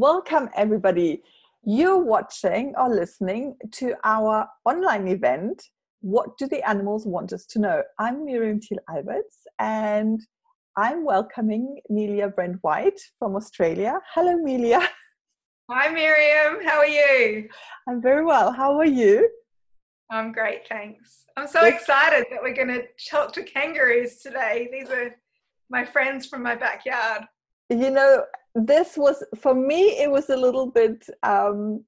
Welcome, everybody. You're watching or listening to our online event. What do the animals want us to know? I'm Miriam Thiel Alberts and I'm welcoming Melia Brent White from Australia. Hello, Melia. Hi, Miriam. How are you? I'm very well. How are you? I'm great, thanks. I'm so excited that we're going to talk to kangaroos today. These are my friends from my backyard. You know, this was for me it was a little bit um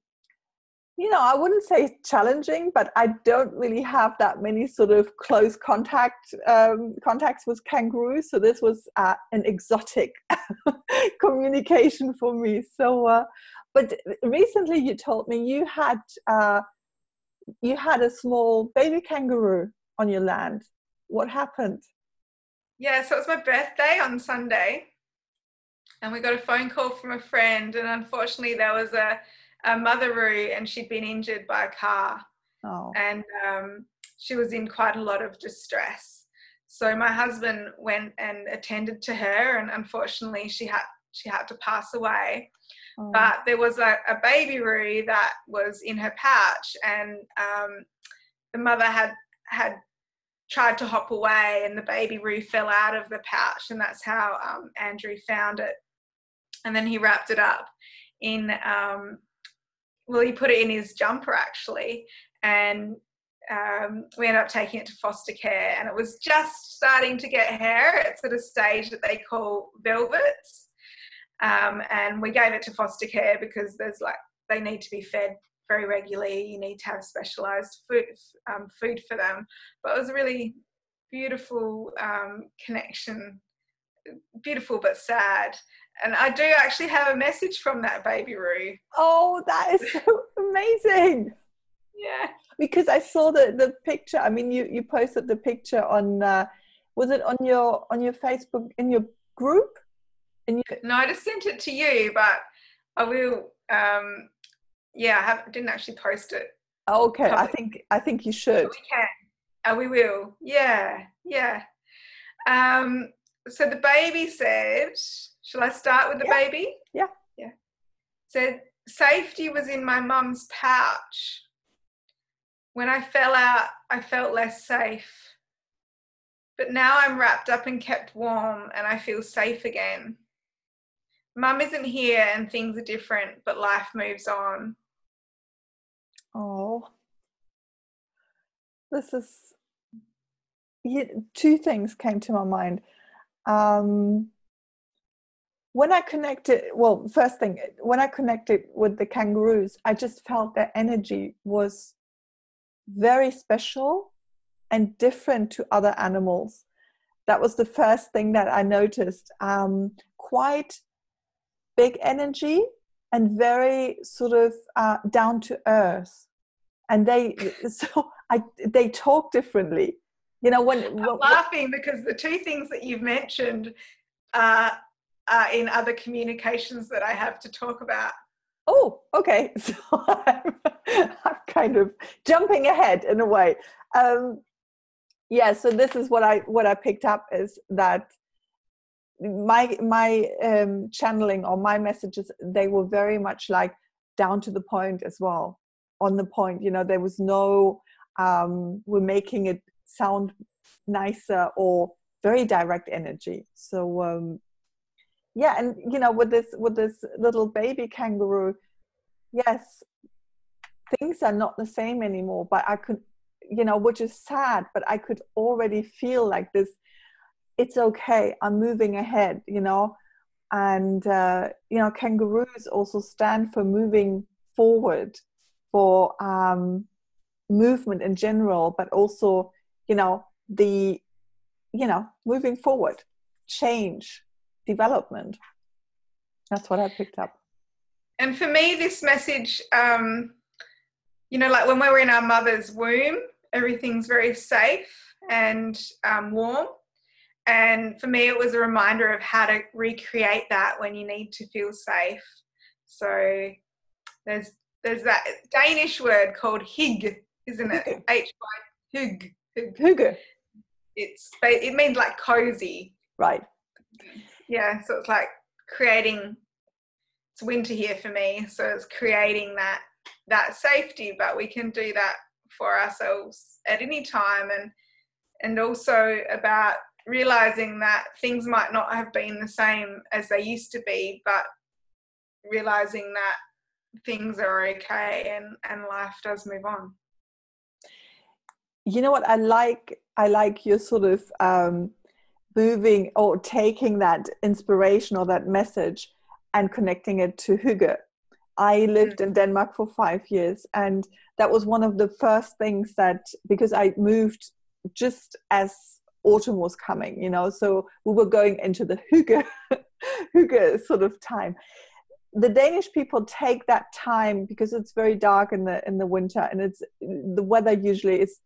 you know i wouldn't say challenging but i don't really have that many sort of close contact um, contacts with kangaroos. So this was uh, an exotic communication for me. So uh, but recently you told me you had uh, you had a small baby kangaroo on your land. What happened? Yeah so it was my birthday on sunday and we got a phone call from a friend, and unfortunately, there was a, a motheroo, and she'd been injured by a car, oh. and um, she was in quite a lot of distress. So my husband went and attended to her, and unfortunately, she had she had to pass away. Oh. But there was a, a baby roo that was in her pouch, and um, the mother had had tried to hop away and the baby roo fell out of the pouch and that's how um, andrew found it and then he wrapped it up in um, well he put it in his jumper actually and um, we ended up taking it to foster care and it was just starting to get hair it's at a stage that they call velvets um, and we gave it to foster care because there's like they need to be fed very regularly. You need to have specialized food, um, food for them. But it was a really beautiful um, connection. Beautiful but sad and I do actually have a message from that baby Roo. Oh, that is so amazing. Yeah. Because I saw the the picture. I mean, you you posted the picture on. Uh, was it on your on your Facebook in your group? In your... No, I just sent it to you, but I will. Um, yeah, I have, didn't actually post it. Oh, okay, I think I think you should. We can. Oh, we will. Yeah, yeah. Um, so the baby said Shall I start with the yeah. baby? Yeah. Yeah. So safety was in my mum's pouch. When I fell out, I felt less safe. But now I'm wrapped up and kept warm and I feel safe again. Mum isn't here and things are different, but life moves on. Oh. This is yeah, two things came to my mind. Um, when I connected, well, first thing, when I connected with the kangaroos, I just felt their energy was very special and different to other animals. That was the first thing that I noticed. Um, quite big energy and very sort of uh, down to earth. And they, so I, they talk differently. You know, when, I'm laughing because the two things that you've mentioned are uh, in other communications that I have to talk about. Oh, okay. So I'm, I'm kind of jumping ahead in a way. Um, yeah. So this is what I what I picked up is that my my um, channeling or my messages they were very much like down to the point as well on the point you know there was no um, we're making it sound nicer or very direct energy so um, yeah and you know with this with this little baby kangaroo yes things are not the same anymore but i could you know which is sad but i could already feel like this it's okay i'm moving ahead you know? And uh, you know kangaroos also stand for moving forward for um, movement in general but also you know the you know moving forward change development. That's what I picked up. And for me, this message, um, you know, like when we were in our mother's womb, everything's very safe and um, warm. And for me, it was a reminder of how to recreate that when you need to feel safe. So there's there's that Danish word called hig, isn't it? H y hygge. Hygge. It's it means like cozy. Right yeah so it's like creating it's winter here for me, so it's creating that that safety. But we can do that for ourselves at any time, and and also about realizing that things might not have been the same as they used to be, but realizing that things are okay and and life does move on you know what i like i like your sort of um moving or taking that inspiration or that message and connecting it to hygge i lived mm. in denmark for five years and that was one of the first things that because i moved just as autumn was coming you know so we were going into the hygge hygge sort of time the Danish people take that time because it's very dark in the in the winter and it's the weather usually is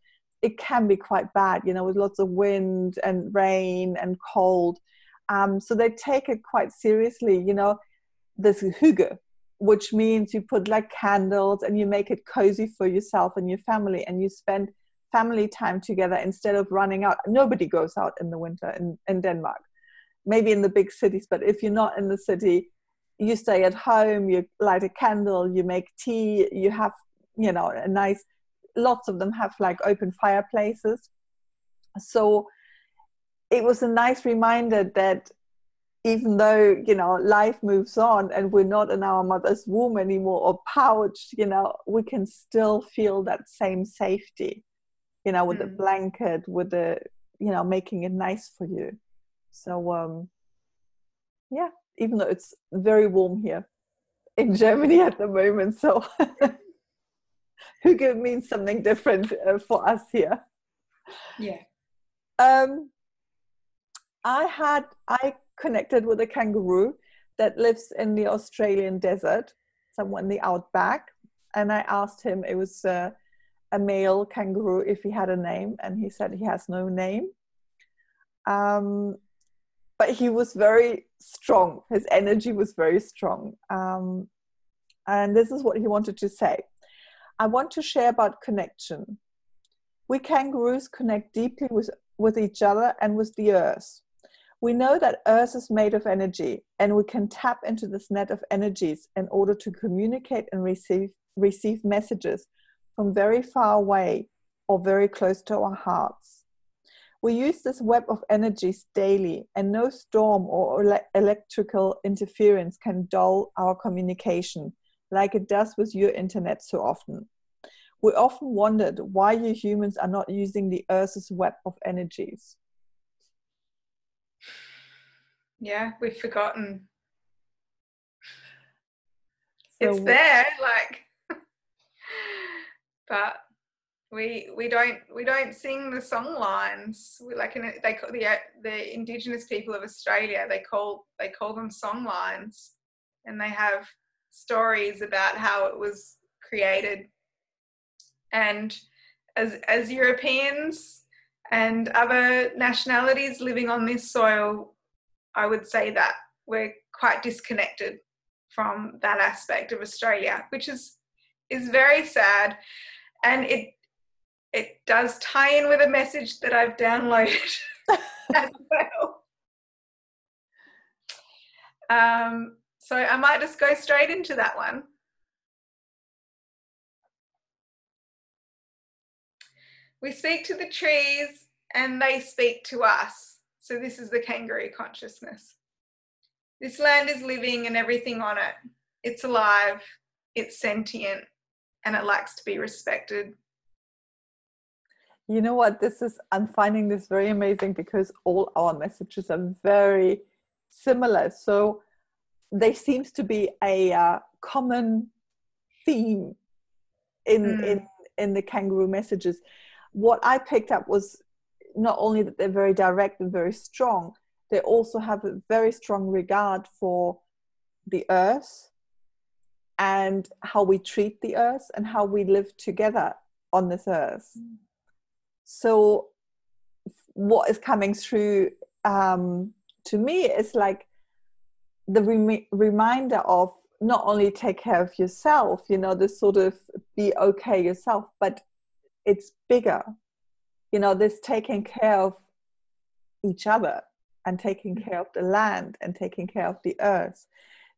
it can be quite bad, you know, with lots of wind and rain and cold. Um, so they take it quite seriously, you know, this hygge, which means you put like candles and you make it cozy for yourself and your family and you spend family time together instead of running out. Nobody goes out in the winter in, in Denmark, maybe in the big cities, but if you're not in the city, you stay at home, you light a candle, you make tea, you have, you know, a nice, lots of them have like open fireplaces. So it was a nice reminder that even though, you know, life moves on and we're not in our mother's womb anymore or pouch, you know, we can still feel that same safety, you know, with mm. the blanket, with the, you know, making it nice for you. So, um, yeah, even though it's very warm here in Germany at the moment. So hygge means something different uh, for us here. Yeah. Um, I had I connected with a kangaroo that lives in the Australian desert, somewhere in the outback, and I asked him. It was uh, a male kangaroo if he had a name, and he said he has no name. Um, but he was very strong. His energy was very strong. Um, and this is what he wanted to say I want to share about connection. We kangaroos connect deeply with, with each other and with the earth. We know that earth is made of energy, and we can tap into this net of energies in order to communicate and receive, receive messages from very far away or very close to our hearts. We use this web of energies daily, and no storm or ele- electrical interference can dull our communication like it does with your internet so often. We often wondered why you humans are not using the Earth's web of energies. Yeah, we've forgotten. So it's there, like, but we we don't we don't sing the song lines we like in they call the the indigenous people of australia they call they call them song lines and they have stories about how it was created and as as europeans and other nationalities living on this soil i would say that we're quite disconnected from that aspect of australia which is is very sad and it it does tie in with a message that I've downloaded as well. Um, so I might just go straight into that one. We speak to the trees and they speak to us. So this is the kangaroo consciousness. This land is living and everything on it. It's alive, it's sentient, and it likes to be respected you know what this is i'm finding this very amazing because all our messages are very similar so there seems to be a uh, common theme in mm. in in the kangaroo messages. What i picked up was not only that they're very direct and very strong they also have a very strong regard for the earth and how we treat the earth and how we live together on this earth. Mm so what is coming through um, to me is like the rem- reminder of not only take care of yourself you know this sort of be okay yourself but it's bigger. You know this taking care of each other and taking care of the land and taking care of the earth.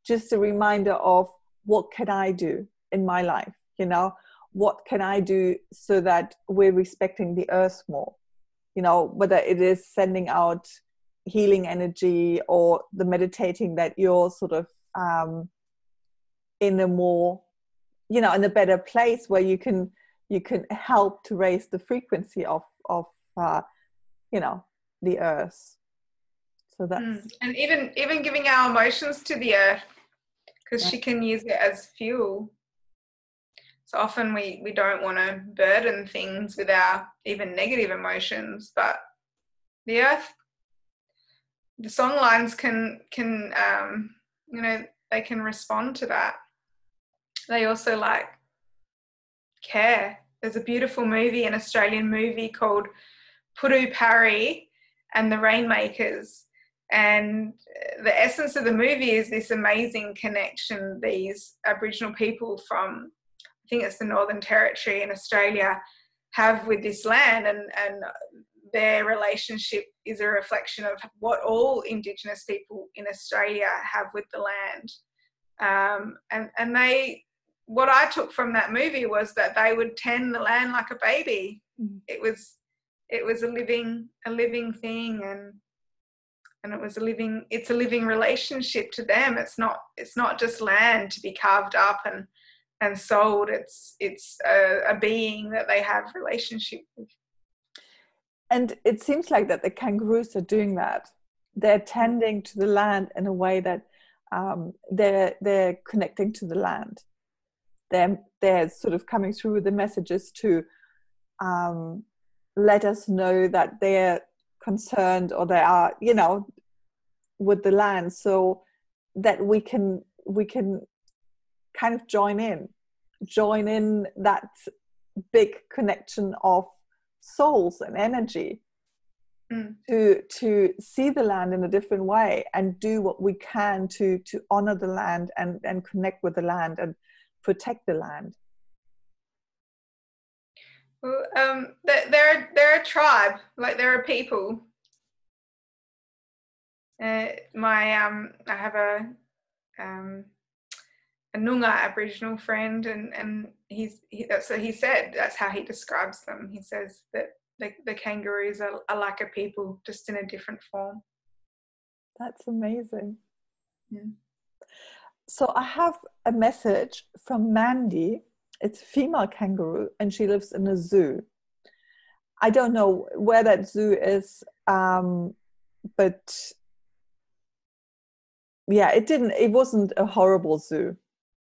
Just a reminder of what can I do in my life, you know, what can I do so that we're respecting the earth more, you know, whether it is sending out healing energy or the meditating that you're sort of um, in a more, you know, in a better place where you can you can help to raise the frequency of of uh, you know the earth so that's mm. and even even giving our emotions to the earth because yeah. she can use it as fuel so often we we don't want to burden things with our even negative emotions but the earth the song lines can can um you know they can respond to that. They also like care. There's a beautiful movie an australian movie called Putuparri and the rainmakers. And the essence of the movie is this amazing connection these Aboriginal people from, I think it's the Northern Territory in Australia, have with this land, and, and their relationship is a reflection of what all Indigenous people in Australia have with the land. Um, and, and they, what I took from that movie was that they would tend the land like a baby. Mm. It was, it was a living, a living thing, and and it was a living it's a living relationship to them it's not it's not just land to be carved up and and sold it's it's a, a being that they have relationship with and it seems like that the kangaroos are doing that. They're tending to the land in a way that um, they're they're connecting to the land. They're they're sort of coming through with the messages to um, let us know that they're concerned or they are you know with the land so that we can we can kind of join in join in that big connection of souls and energy mm. to to see the land in a different way and do what we can to to honor the land and and connect with the land and protect the land well, um, they're they're a tribe, like they're a people. Uh, my um, I have a um, a Noongar Aboriginal friend, and and he's he, that's what he said. That's how he describes them. He says that the, the kangaroos are, are like a people, just in a different form. That's amazing. Yeah. So I have a message from Mandy. It's a female kangaroo, and she lives in a zoo. I don't know where that zoo is, um, but yeah, it didn't. It wasn't a horrible zoo.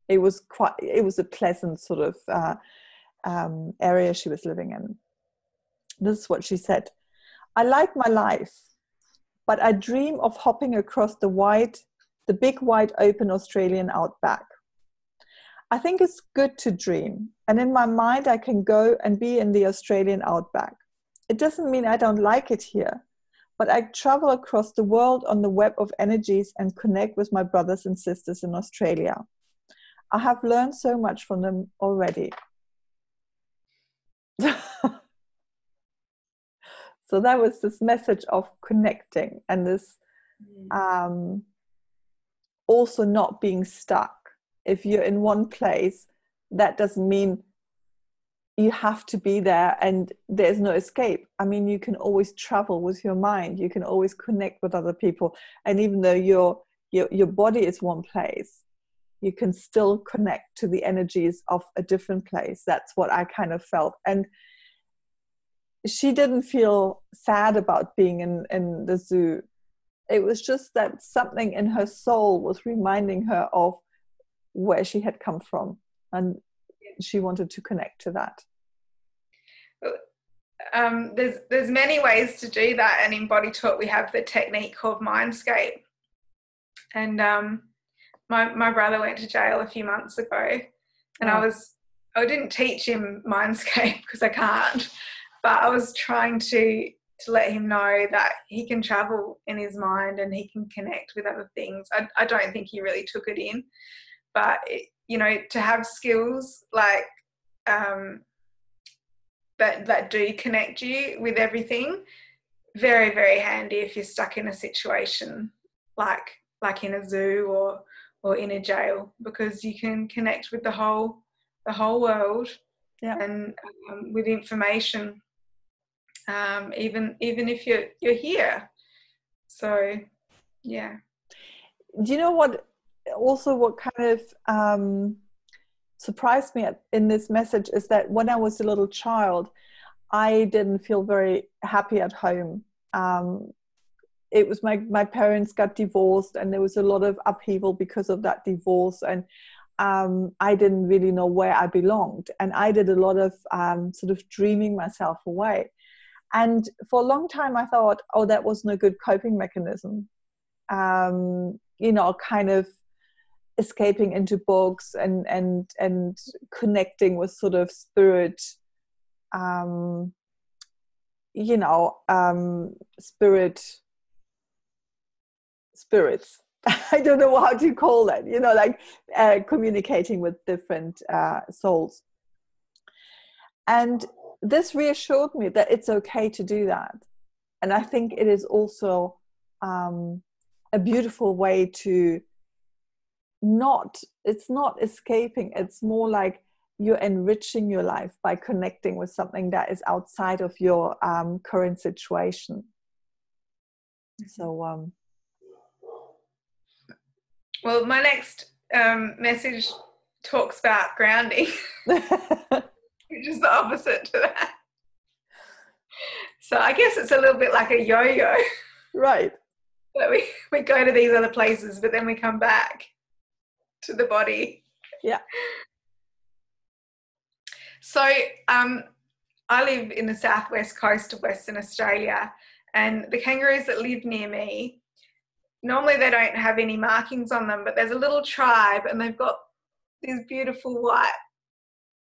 It was quite. It was a pleasant sort of uh, um, area she was living in. This is what she said. I like my life, but I dream of hopping across the wide, the big wide open Australian outback. I think it's good to dream, and in my mind, I can go and be in the Australian outback. It doesn't mean I don't like it here but I travel across the world on the web of energies and connect with my brothers and sisters in Australia. I have learned so much from them already. so that was this message of connecting and this mm. um, also not being stuck. If you're in one place, that doesn't mean you have to be there and there's no escape i mean you can always travel with your mind you can always connect with other people and even though your your, your body is one place you can still connect to the energies of a different place. That's what i kind of felt. And she didn't feel sad about being in in the zoo. It was just that something in her soul was reminding her of where she had come from and she wanted to connect to that. Um, there's there's many ways to do that, and in Body Talk we have the technique called Mindscape. And um, my my brother went to jail a few months ago, and oh. I was I didn't teach him Mindscape because I can't, but I was trying to to let him know that he can travel in his mind and he can connect with other things. I, I don't think he really took it in, but it, you know, to have skills like um, that that do connect you with everything very very handy if you're stuck in a situation like like in a zoo or or in a jail because you can connect with the whole the whole world yeah. and um, with information um, even even if you're you're here. So yeah. Do you know what also what kind of um, surprised me in this message is that when i was a little child i didn't feel very happy at home. Um, it was my my parents got divorced and there was a lot of upheaval because of that divorce and um, I didn't really know where I belonged and I did a lot of um, sort of dreaming myself away. And for a long time I thought oh that wasn't a good coping mechanism. Um, you know kind of escaping into books and and and connecting with sort of spirit um, you know um, spirit spirits. I don't know how to call that you know like uh, communicating with different uh, souls. And this reassured me that it's okay to do that. And i think it is also um, a beautiful way to not it's not escaping. It's more like you're enriching your life by connecting with something that is outside of your um, current situation. So um, well, my next um, message talks about grounding, which is the opposite to that. So I guess it's a little bit like a yo-yo. Right. That we, we go to these other places, but then we come back to the body. Yeah. So um, I live in the southwest coast of Western Australia, and the kangaroos that live near me normally they don't have any markings on them, but there's a little tribe and they've got these beautiful white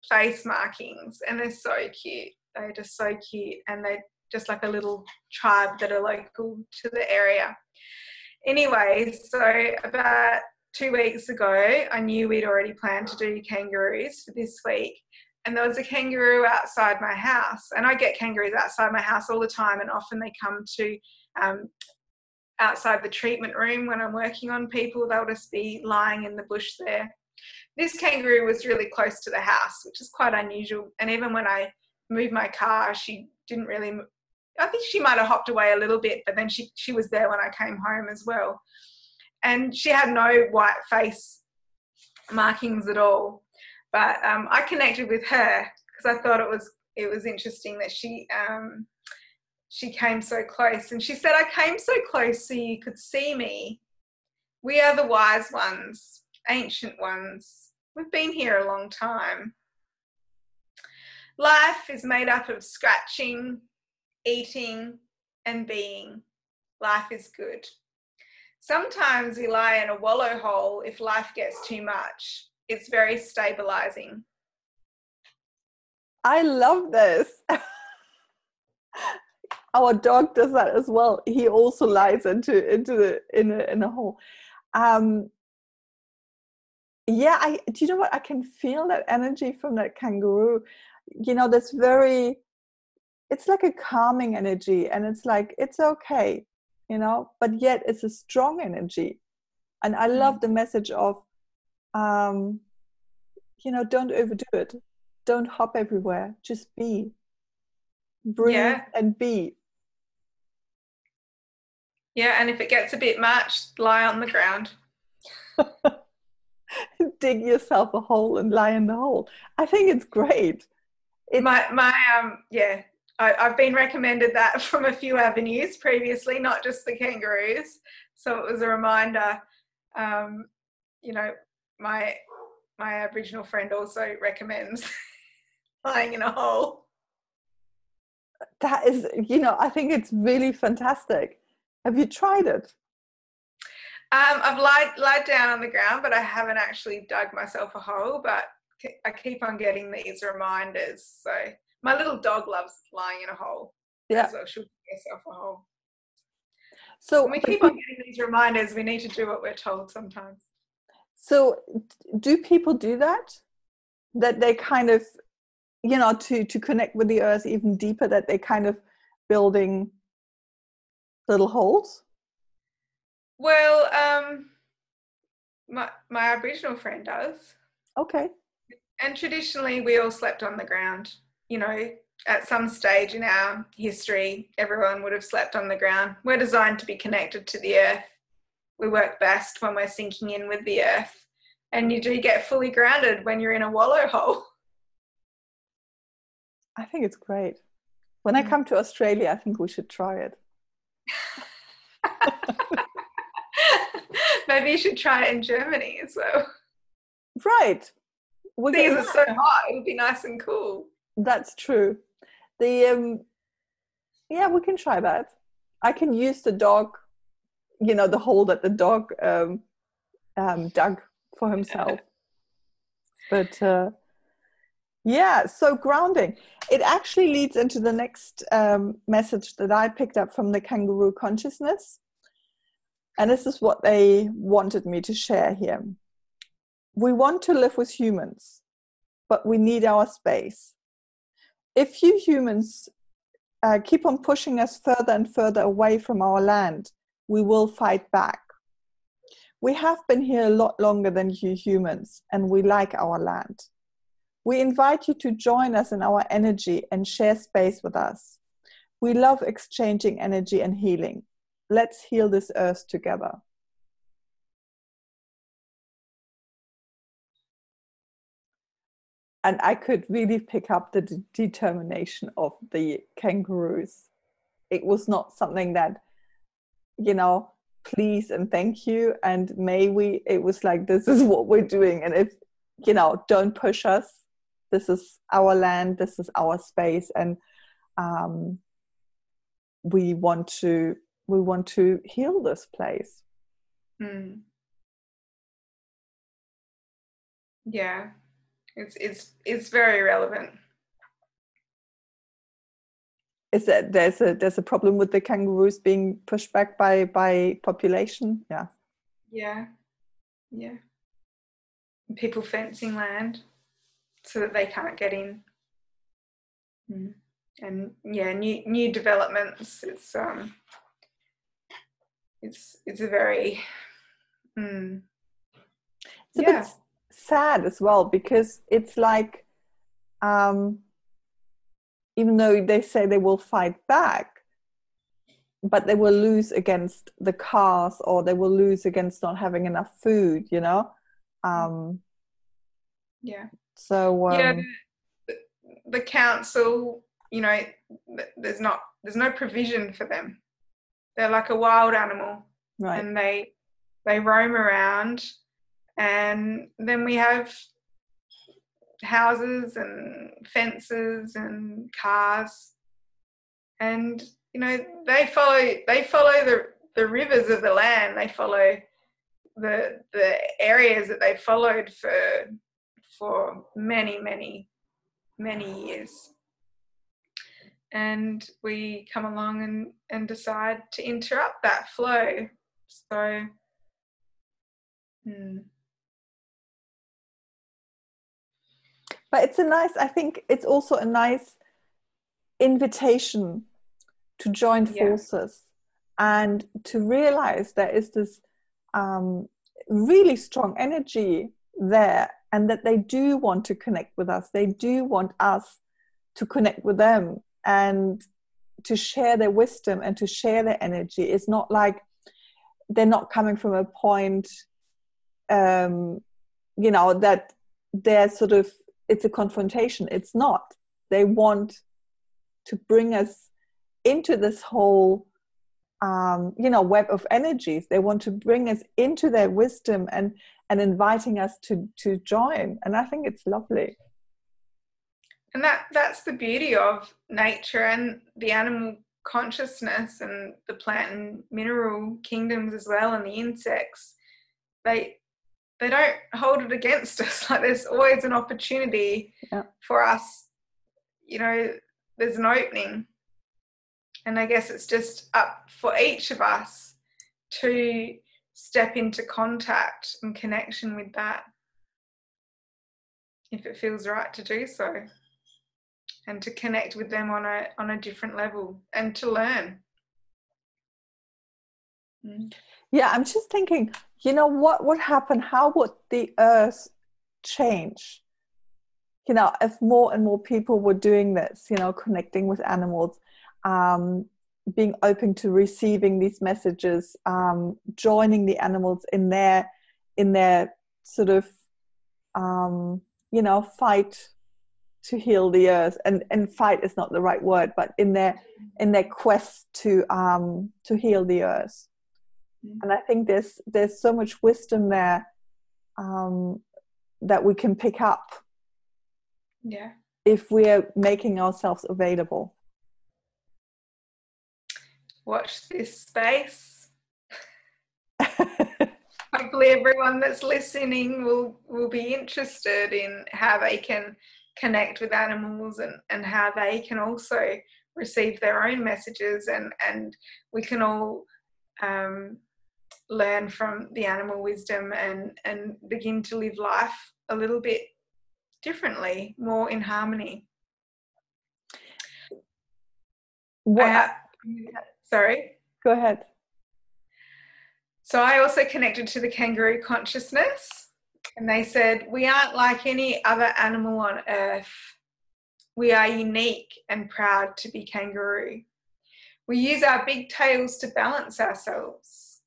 face markings and they're so cute. They're just so cute and they're just like a little tribe that are local to the area. Anyway, so about two weeks ago, I knew we'd already planned to do kangaroos for this week. And there was a kangaroo outside my house. And I get kangaroos outside my house all the time, and often they come to um, outside the treatment room when I'm working on people. They'll just be lying in the bush there. This kangaroo was really close to the house, which is quite unusual. And even when I moved my car, she didn't really. I think she might have hopped away a little bit, but then she she was there when I came home as well. And she had no white face markings at all. But um, I connected with her because I thought it was it was interesting that she um, she came so close. And she said, I came so close so you could see me. We are the wise ones, ancient ones. We've been here a long time. Life is made up of scratching, eating, and being. Life is good. Sometimes we lie in a wallow hole if life gets too much. It's very stabilizing. I love this. our dog does that as well. He also lies into into the in a in a hole. Um, yeah, I do you know what I can feel that energy from that kangaroo. You know, that's very. It's like a calming energy, and it's like it's okay, you know, but yet it's a strong energy, and I love mm. the message of, um, you know, don't overdo it, don't hop everywhere, just be breathe yeah. and be yeah, and if it gets a bit much, lie on the ground. Dig yourself a hole and lie in the hole. I think it's great. It's- my my um yeah, I, have been recommended that from a few avenues previously, not just the kangaroos. So it was a reminder. Um, you know, my my Aboriginal friend also recommends lying in a hole. That is, you know, I think it's really fantastic. Have you tried it? Um, I've lied, lied down on the ground, but I haven't actually dug myself a hole. But I keep on getting these reminders. So my little dog loves lying in a hole. Yeah. So she'll give herself a hole. So we keep on getting these reminders. We need to do what we're told sometimes. So do people do that? That they kind of, you know, to to connect with the earth even deeper. That they kind of building little holes? Well, um, my my Aboriginal friend does. Okay. And traditionally, we all slept on the ground. You know, at some stage in our history, everyone would have slept on the ground. We're designed to be connected to the earth. We work best when we're sinking in with the earth. And you do get fully grounded when you're in a wallow hole. I think it's great. When I mm. come to Australia, I think we should try it. Maybe you should try it in Germany as well. Right. These are so hot. It would be nice and cool. That's true. The um, yeah, we can try that. I can use the dog, you know, the hole that the dog um, um, dug for himself. but uh, yeah, so grounding. It actually leads into the next um, message that I picked up from the kangaroo consciousness. And this is what they wanted me to share here. We want to live with humans, but we need our space if you humans uh, keep on pushing us further and further away from our land, we will fight back. We have been here a lot longer than you humans, and we like our land. We invite you to join us in our energy and share space with us. We love exchanging energy and healing. Let's heal this earth together. and I could really pick up the de- determination of the kangaroos. It was not something that, you know, please and thank you and may we. It was like, this is what we're doing. And if, you know, don't push us. This is our land, this is our space. And um, we want to we want to heal this place. Mm. Yeah, it's it's it's very relevant. Is that there's a there's a problem with the kangaroos being pushed back by by population? Yeah. Yeah. Yeah. People fencing land so that they can't get in. Mm. And yeah, new new developments. It's um it's it's a very mm, it's a yeah. bit sad as well because it's like um, even though they say they will fight back but they will lose against the cars or they will lose against not having enough food you know um, yeah so um, yeah the, the council you know there's not there's no provision for them. They're like a wild animal. Right. And they they roam around. And then we have houses and fences and cars. And you know they follow they follow the the rivers of the land. They follow the the areas that they followed for for many many many years and we come along and and decide to interrupt that flow so hmm. but it's a nice i think it's also a nice invitation to join forces yeah. and to realize there is this um, really strong energy there and that they do want to connect with us. They do want us to connect with them and to share their wisdom and to share their energy. It's not like they're not coming from a point um, you know that they're sort of it's a confrontation. It's not. They want to bring us into this whole um, you know web of energies they want to bring us into their wisdom and and inviting us to to join and i think it's lovely and that that's the beauty of nature and the animal consciousness and the plant and mineral kingdoms as well and the insects they they don't hold it against us. Like there's always an opportunity yeah. for us, you know, there's an opening. And I guess it's just up for each of us to step into contact and connection with that if it feels right to do so and to connect with them on a on a different level and to learn Mm. Yeah, I'm just thinking, you know, what would happen? How would the earth change? You know, if more and more people were doing this, you know, connecting with animals, um, being open to receiving these messages, um, joining the animals in their in their sort of um, you know fight to heal the earth. And and fight is not the right word but in their in their quest to um to heal the earth. Mm-hmm. and i think there's there's so much wisdom there um that we can pick up yeah. if we're making ourselves available watch this space hopefully everyone that's listening will will be interested in how they can connect with animals and, and how they can also receive their own messages and, and we can all um, learn from the animal wisdom and, and begin to live life a little bit differently, more in harmony. What? Sorry? Go ahead. So I also connected to the kangaroo consciousness and they said, We aren't like any other animal on earth. We are unique and proud to be kangaroo. We use our big tails to balance ourselves.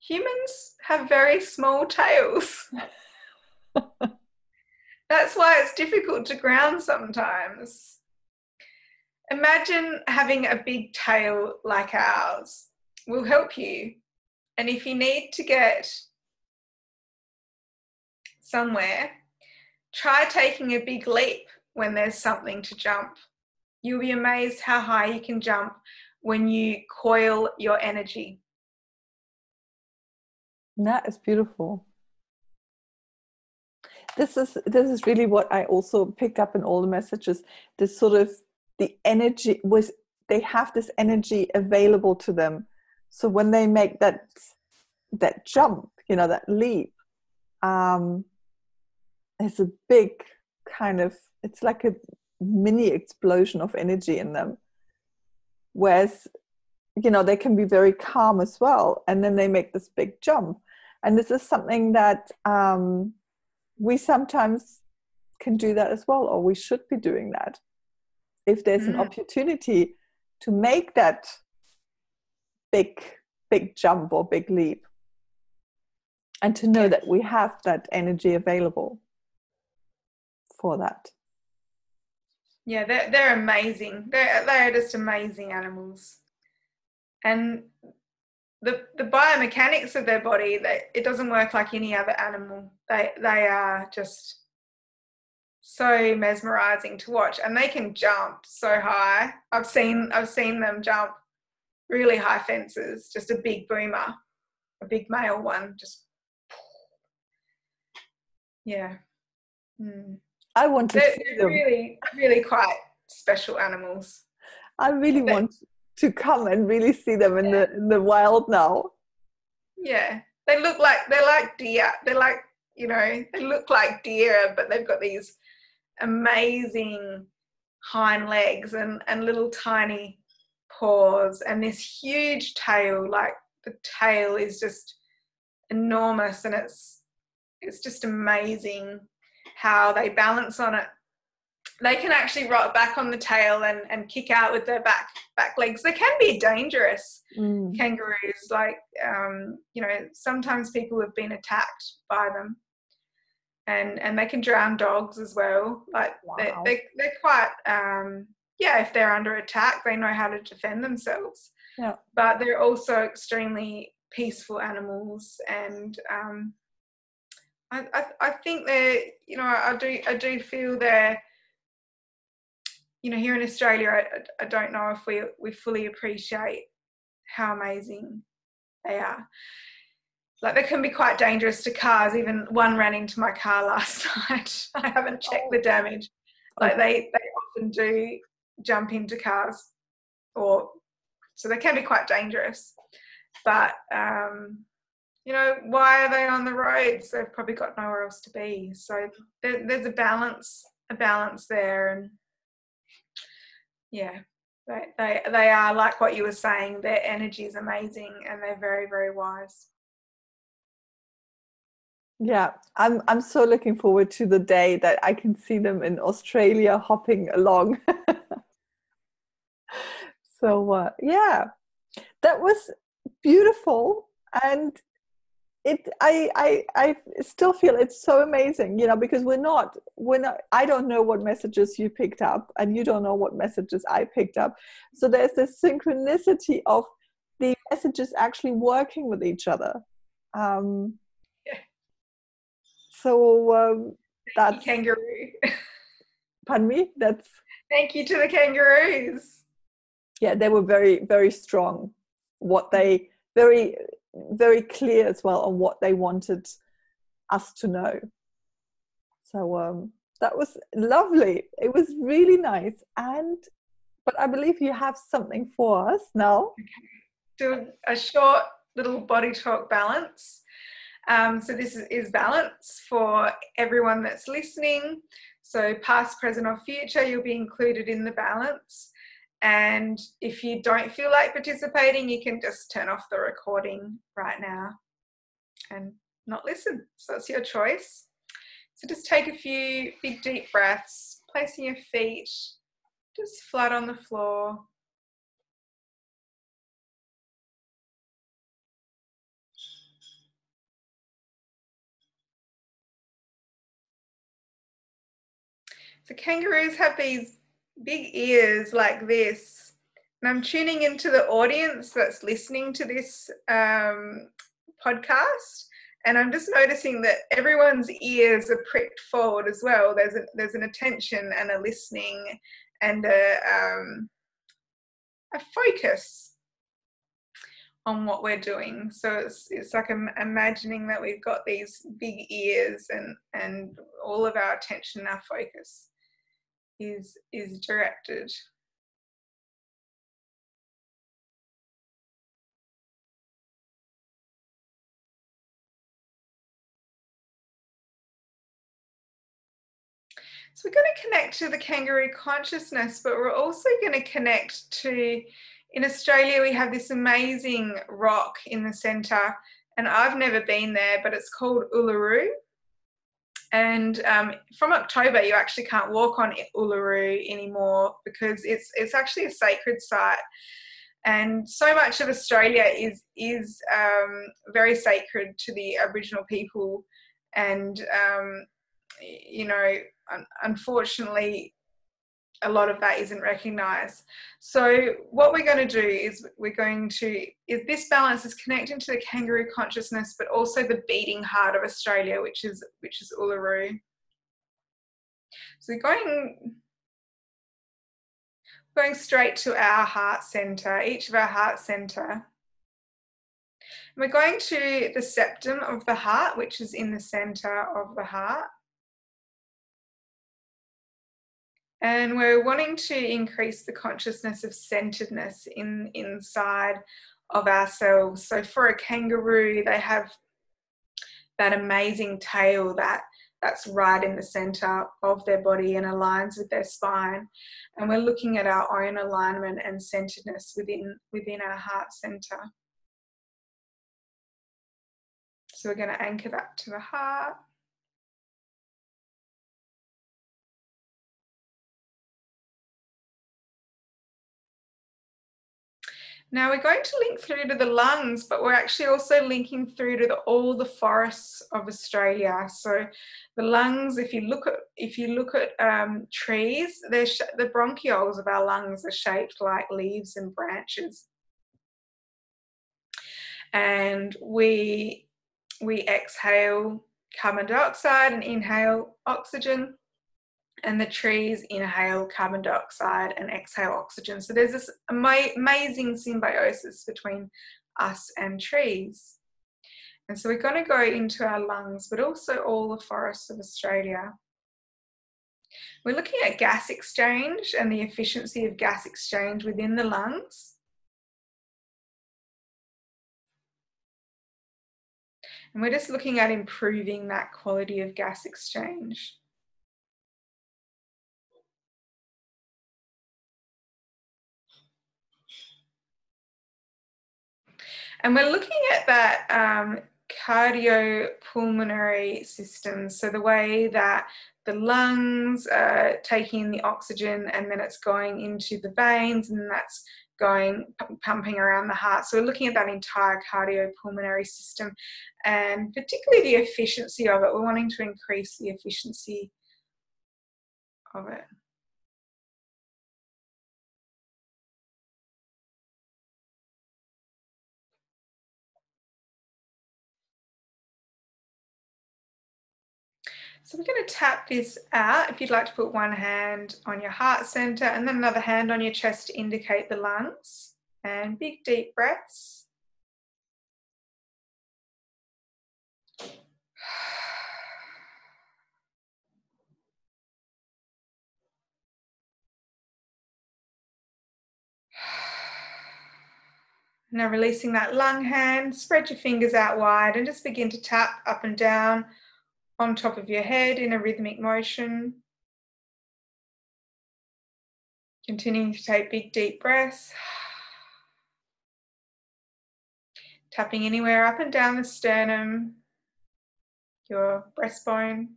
Humans have very small tails. That's why it's difficult to ground sometimes. Imagine having a big tail like ours. We'll help you. And if you need to get somewhere, try taking a big leap when there's something to jump. You'll be amazed how high you can jump when you coil your energy. That is beautiful. This is this is really what I also picked up in all the messages. This sort of the energy was they have this energy available to them. So when they make that that jump, you know, that leap, um, it's a big kind of it's like a mini explosion of energy in them. Whereas you know they can be very calm as well and then they make this big jump. And this is something that um, we sometimes can do that as well or we should be doing that if there's mm-hmm. an opportunity to make that big big jump or big leap and to know that we have that energy available for that. Yeah, they're, they're amazing. They're, they're just amazing animals. And the, the biomechanics of their body, they, it doesn't work like any other animal. They, they are just so mesmerizing to watch and they can jump so high. I've seen, I've seen them jump really high fences, just a big boomer, a big male one, just yeah. Mm. I want to they're, see they're them. Really, really quite special animals. I really want to come and really see them in yeah. the in the wild now. Yeah, they look like they're like deer. They're like you know they look like deer, but they've got these amazing hind legs and and little tiny paws and this huge tail. Like the tail is just enormous and it's it's just amazing how they balance on it. They can actually rock back on the tail and, and kick out with their back back legs. They can be dangerous mm. kangaroos. Like um, you know, sometimes people have been attacked by them, and and they can drown dogs as well. Like wow. they they they're quite um, yeah. If they're under attack, they know how to defend themselves. Yeah. But they're also extremely peaceful animals and um, I, I, I think that you know I do I do feel that you know here in Australia I, I don't know if we we fully appreciate how amazing they are. Like they can be quite dangerous to cars. Even one ran into my car last night. I haven't checked the damage. Like they they often do jump into cars, or so they can be quite dangerous. But um, you know, why are they on the roads? They've probably got nowhere else to be. So there, there's a balance, a balance there, and yeah, They, they, they are like what you were saying, their energy is amazing and they're very, very wise. Yeah, I'm I'm so looking forward to the day that I can see them in Australia hopping along. so uh, yeah, that was beautiful, and it I I I still feel it's so amazing, you know, because we're not we're not. I don't know what messages you picked up, and you don't know what messages I picked up. So there's this synchronicity of the messages actually working with each other. Um, so um, that's kangaroo. pardon me. That's thank you to the kangaroos. Yeah, they were very very strong. What they very very clear as well on what they wanted us to know. So um, that was lovely. It was really nice. And but I believe you have something for us now. Do a short little body talk balance. Um, so this is, balance for everyone that's listening. So past, present or future, you'll be included in the balance. And if you don't feel like participating, you can just turn off the recording right now and not listen. So it's your choice. So just take a few big deep breaths, placing your feet just flat on the floor. So kangaroos have these big ears like this. And I'm tuning into the audience that's listening to this um, podcast. And I'm just noticing that everyone's ears are pricked forward as well. There's a, there's an attention and a listening and a, um, a focus on what we're doing. So it's it's like I'm imagining that we've got these big ears and and all of our attention, and our focus is is directed So we're going to connect to the kangaroo consciousness, but we're also going to connect to, in Australia, we have this amazing rock in the centre, and I've never been there, but it's called Uluru. And um, from October, you actually can't walk on Uluru anymore because it's it's actually a sacred site. And so much of Australia is is um, very sacred to the Aboriginal people, and um, you know, unfortunately, a lot of that isn't recognized. So what we're going to do is we're going to is this balance is connecting to the kangaroo consciousness, but also the beating heart of Australia, which is which is Uluru. So going going straight to our heart center, each of our heart center. we're going to the septum of the heart, which is in the center of the heart. And we're wanting to increase the consciousness of centeredness in inside of ourselves. So for a kangaroo they have that amazing tail that that's right in the center of their body and aligns with their spine. And we're looking at our own alignment and centeredness within within our heart center. So we're going to anchor that to the heart Now we're going to link through to the lungs, but we're actually also linking through to the, all the forests of Australia. So the lungs, if you look at if you look at um, trees, the bronchioles of our lungs are shaped like leaves and branches, and we we exhale carbon dioxide and inhale oxygen and the trees inhale carbon dioxide and exhale oxygen. So there's this amazing symbiosis between us and trees. And so we're going to go into our lungs, but also all the forests of Australia. We're looking at gas exchange and the efficiency of gas exchange within the lungs. And we're just looking at improving that quality of gas exchange. And we're looking at that um, cardiopulmonary system. So the way that the lungs are taking the oxygen and then it's going into the veins and that's going pumping around the heart. So we're looking at that entire cardiopulmonary system and particularly the efficiency of it. We're wanting to increase the efficiency of it. So we're going to tap this out. If you'd like to put one hand on your heart center and then another hand on your chest to indicate the lungs. And big deep breaths. Now releasing that lung hand, spread your fingers out wide and just begin to tap up and down on top of your head in a rhythmic motion. Continuing to take big deep breaths. Tapping anywhere up and down the sternum, your breastbone.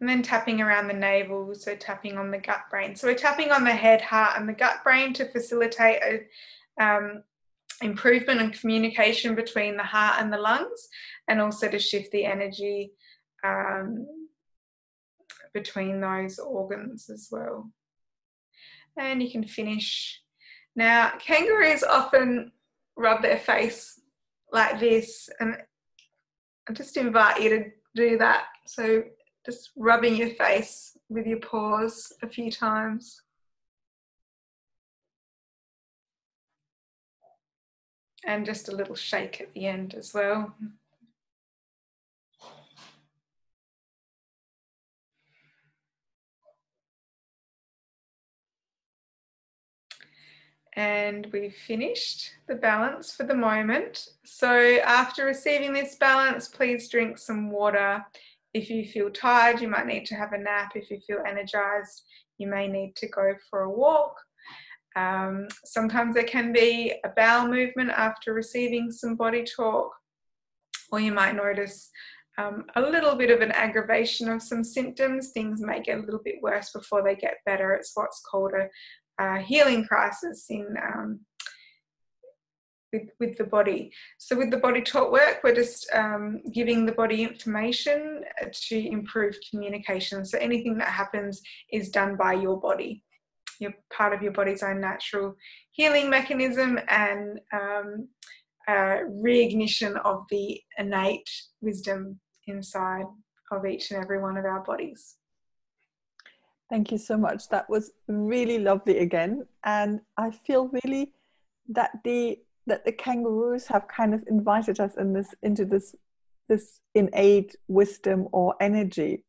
And then tapping around the navel, so tapping on the gut brain. So we're tapping on the head, heart, and the gut brain to facilitate a, um, improvement in communication between the heart and the lungs, and also to shift the energy um, between those organs as well. And you can finish. Now, kangaroos often rub their face like this, and I just invite you to do that. So, just rubbing your face with your paws a few times. And just a little shake at the end as well. And we've finished the balance for the moment. So after receiving this balance, please drink some water. If you feel tired, you might need to have a nap. If you feel energized, you may need to go for a walk. Um, sometimes there can be a bowel movement after receiving some body talk, or you might notice um, a little bit of an aggravation of some symptoms. Things may get a little bit worse before they get better. It's what's called a, a healing crisis in um, with, with the body. So with the body talk work, we're just um, giving the body information to improve communication. So anything that happens is done by your body you're part of your body's own natural healing mechanism and um, reignition of the innate wisdom inside of each and every one of our bodies. Thank you so much. That was really lovely again, and I feel really that the that the kangaroos have kind of invited us in this into this this innate wisdom or energy.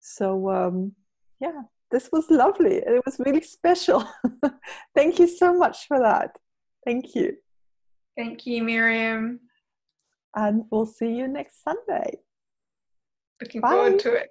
So um, yeah, this was lovely. It was really special. Thank you so much for that. Thank you. Thank you, Miriam. And we'll see you next Sunday. Looking Bye. forward to it.